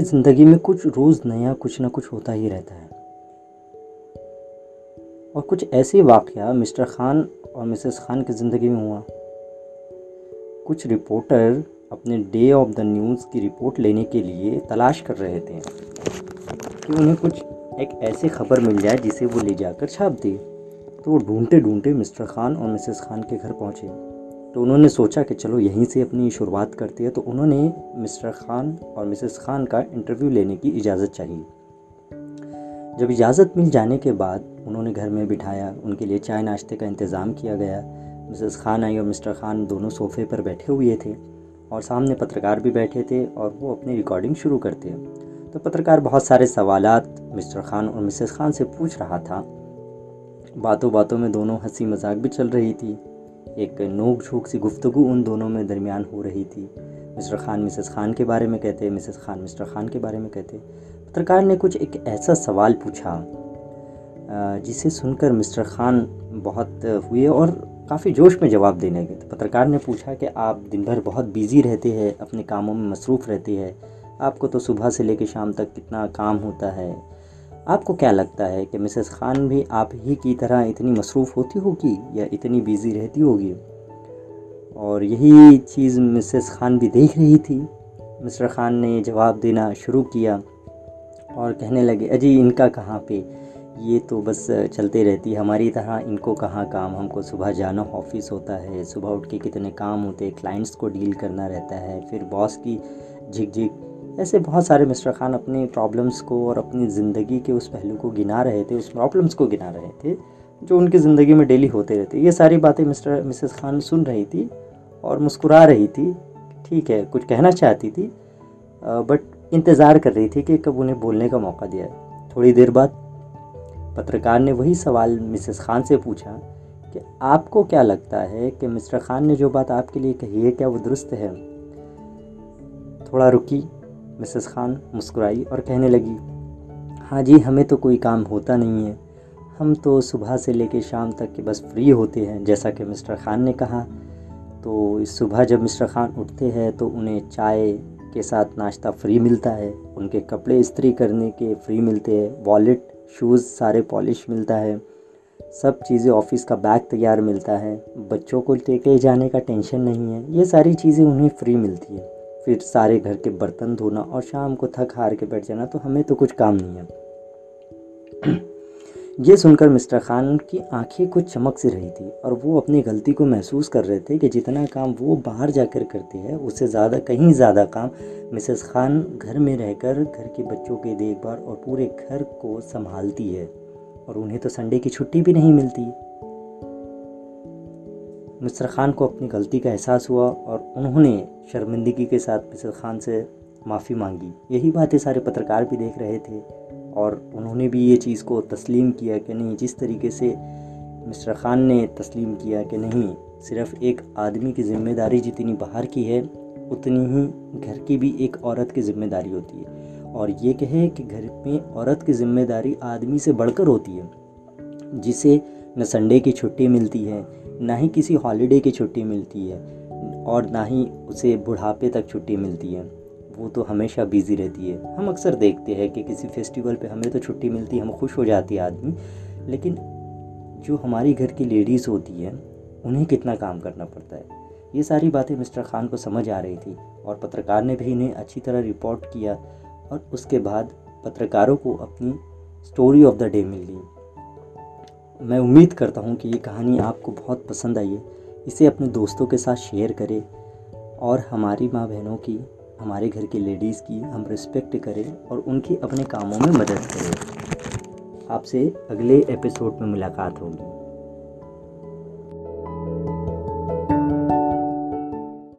ज़िंदगी में कुछ रोज़ नया कुछ ना कुछ होता ही रहता है। और कुछ ऐसे वाक़ मिस्टर खान और मिसेस खान की ज़िंदगी में हुआ। कुछ रिपोर्टर अपने डे ऑफ़ द न्यूज़ की रिपोर्ट लेने के लिए तलाश कर रहे थे कि उन्हें कुछ एक ऐसी खबर मिल जाए जिसे वो ले जाकर छाप दे। तो वो ढूंढते ढूंढते मिस्टर खान और मिसेस खान के घर पहुँचे। तो उन्होंने सोचा कि चलो यहीं से अपनी शुरुआत करते हैं तो उन्होंने मिस्टर खान और मिसेस खान का इंटरव्यू लेने की इजाज़त चाहिए। जब इजाज़त मिल जाने के बाद उन्होंने घर में बिठाया, उनके लिए चाय नाश्ते का इंतज़ाम किया गया। मिसेस खान आई और मिस्टर खान दोनों सोफ़े पर बैठे हुए थे और सामने पत्रकार भी बैठे थे और वो अपनी रिकॉर्डिंग शुरू करते हैं। तो पत्रकार बहुत सारे सवाल मिस्टर खान और मिसेस खान से पूछ रहा था। बातों बातों में दोनों हँसी मज़ाक भी चल रही थी। एक नोक झोंक सी गुफ्तु उन दोनों में दरमियान हो रही थी। मिस्टर खान, मिसेस खान के बारे में कहते, मिसेस खान, मिस्टर खान के बारे में कहते। पत्रकार ने कुछ एक ऐसा सवाल पूछा जिसे सुनकर मिस्टर खान बहुत हुए और काफ़ी जोश में जवाब देने लगे। तो पत्रकार ने पूछा कि आप दिन भर बहुत बिज़ी रहते हैं, अपने कामों में मसरूफ़ रहते हैं। आपको तो सुबह से लेकर शाम तक कितना काम होता है। आपको क्या लगता है कि मिसेस खान भी आप ही की तरह इतनी मसरूफ़ होती होगी या इतनी बिज़ी रहती होगी? और यही चीज़ मिसेस खान भी देख रही थी। मिस्टर खान ने जवाब देना शुरू किया और कहने लगे, अजी, इनका कहाँ पे? ये तो बस चलते रहती है हमारी तरह। इनको कहाँ काम? हमको सुबह जाना ऑफ़िस होता है। सुबह उठ के कितने काम होते क्लाइंट्स को डील करना रहता है। फिर बॉस की झिक झिक ऐसे बहुत सारे मिस्टर खान अपनी प्रॉब्लम्स को और अपनी ज़िंदगी के उस पहलू को गिना रहे थे, उस प्रॉब्लम्स को गिना रहे थे, जो उनकी ज़िंदगी में डेली होते रहते। ये सारी बातें मिस्टर मिसेस खान सुन रही थी और मुस्कुरा रही थी, ठीक है, कुछ कहना चाहती थी बट इंतज़ार कर रही थी कि कब उन्हें बोलने का मौका दिया थोड़ी देर बाद पत्रकार ने वही सवाल मिसेस खान से पूछा कि आपको क्या लगता है कि मिस्टर खान ने जो बात आपके लिए कही है, क्या वो दुरुस्त है? थोड़ा रुकी। मिसेस खान मुस्कुराई और कहने लगी हाँ जी, हमें तो कोई काम होता नहीं है। हम तो सुबह से लेकर शाम तक के बस फ्री होते हैं, जैसा कि मिस्टर खान ने कहा। तो इस सुबह जब मिस्टर खान उठते हैं तो उन्हें चाय के साथ नाश्ता फ्री मिलता है। उनके कपड़े इस्त्री करने के फ्री मिलते हैं, वॉलेट, शूज़, सारे पॉलिश मिलता है। सब चीज़ें ऑफ़िस का बैग तैयार मिलता है। बच्चों को लेके जाने का टेंशन नहीं है। ये सारी चीज़ें उन्हें फ्री मिलती है। फिर सारे घर के बर्तन धोना और शाम को थक हार के बैठ जाना तो हमें तो कुछ काम नहीं है। ये सुनकर मिस्टर खान की आँखें कुछ चमक सी रही थी और वो अपनी गलती को महसूस कर रहे थे कि जितना काम वो बाहर जाकर करते हैं, उससे ज़्यादा कहीं ज़्यादा काम मिसेस खान घर में रहकर घर के बच्चों की देखभाल और पूरे घर को संभालती है। और उन्हें तो संडे की छुट्टी भी नहीं मिलती। मिस्टर ख़ान को अपनी गलती का एहसास हुआ और उन्होंने शर्मिंदगी के साथ मिस्टर ख़ान से माफ़ी मांगी। यही बातें सारे पत्रकार भी देख रहे थे और उन्होंने भी ये चीज़ को तस्लीम किया कि नहीं, जिस तरीके से मिस्टर ख़ान ने तस्लीम किया कि नहीं, सिर्फ़ एक आदमी की ज़िम्मेदारी जितनी बाहर की है, उतनी ही घर की भी एक औरत की ज़िम्मेदारी होती है। और ये कहे कि घर में औरत की ज़िम्मेदारी आदमी से बढ़कर होती है, जिसे न संडे की छुट्टी मिलती है, ना ही किसी हॉलीडे की छुट्टी मिलती है, और ना ही उसे बुढ़ापे तक छुट्टी मिलती है। वो तो हमेशा बिज़ी रहती है। हम अक्सर देखते हैं कि किसी फेस्टिवल पे हमें तो छुट्टी मिलती है हम खुश हो जाती है आदमी, लेकिन जो हमारी घर की लेडीज़ होती है, उन्हें कितना काम करना पड़ता है? ये सारी बातें मिस्टर खान को समझ आ रही थी, और पत्रकार ने भी इन्हें अच्छी तरह रिपोर्ट किया, और उसके बाद पत्रकारों को अपनी स्टोरी ऑफ़ द डे मिल। गई मैं उम्मीद करता हूँ कि ये कहानी आपको बहुत पसंद आई है। इसे अपने दोस्तों के साथ शेयर करें और हमारी माँ बहनों की, हमारे घर की लेडीज़ की हम रिस्पेक्ट करें और उनकी अपने कामों में मदद करें। आपसे अगले एपिसोड में मुलाकात होगी।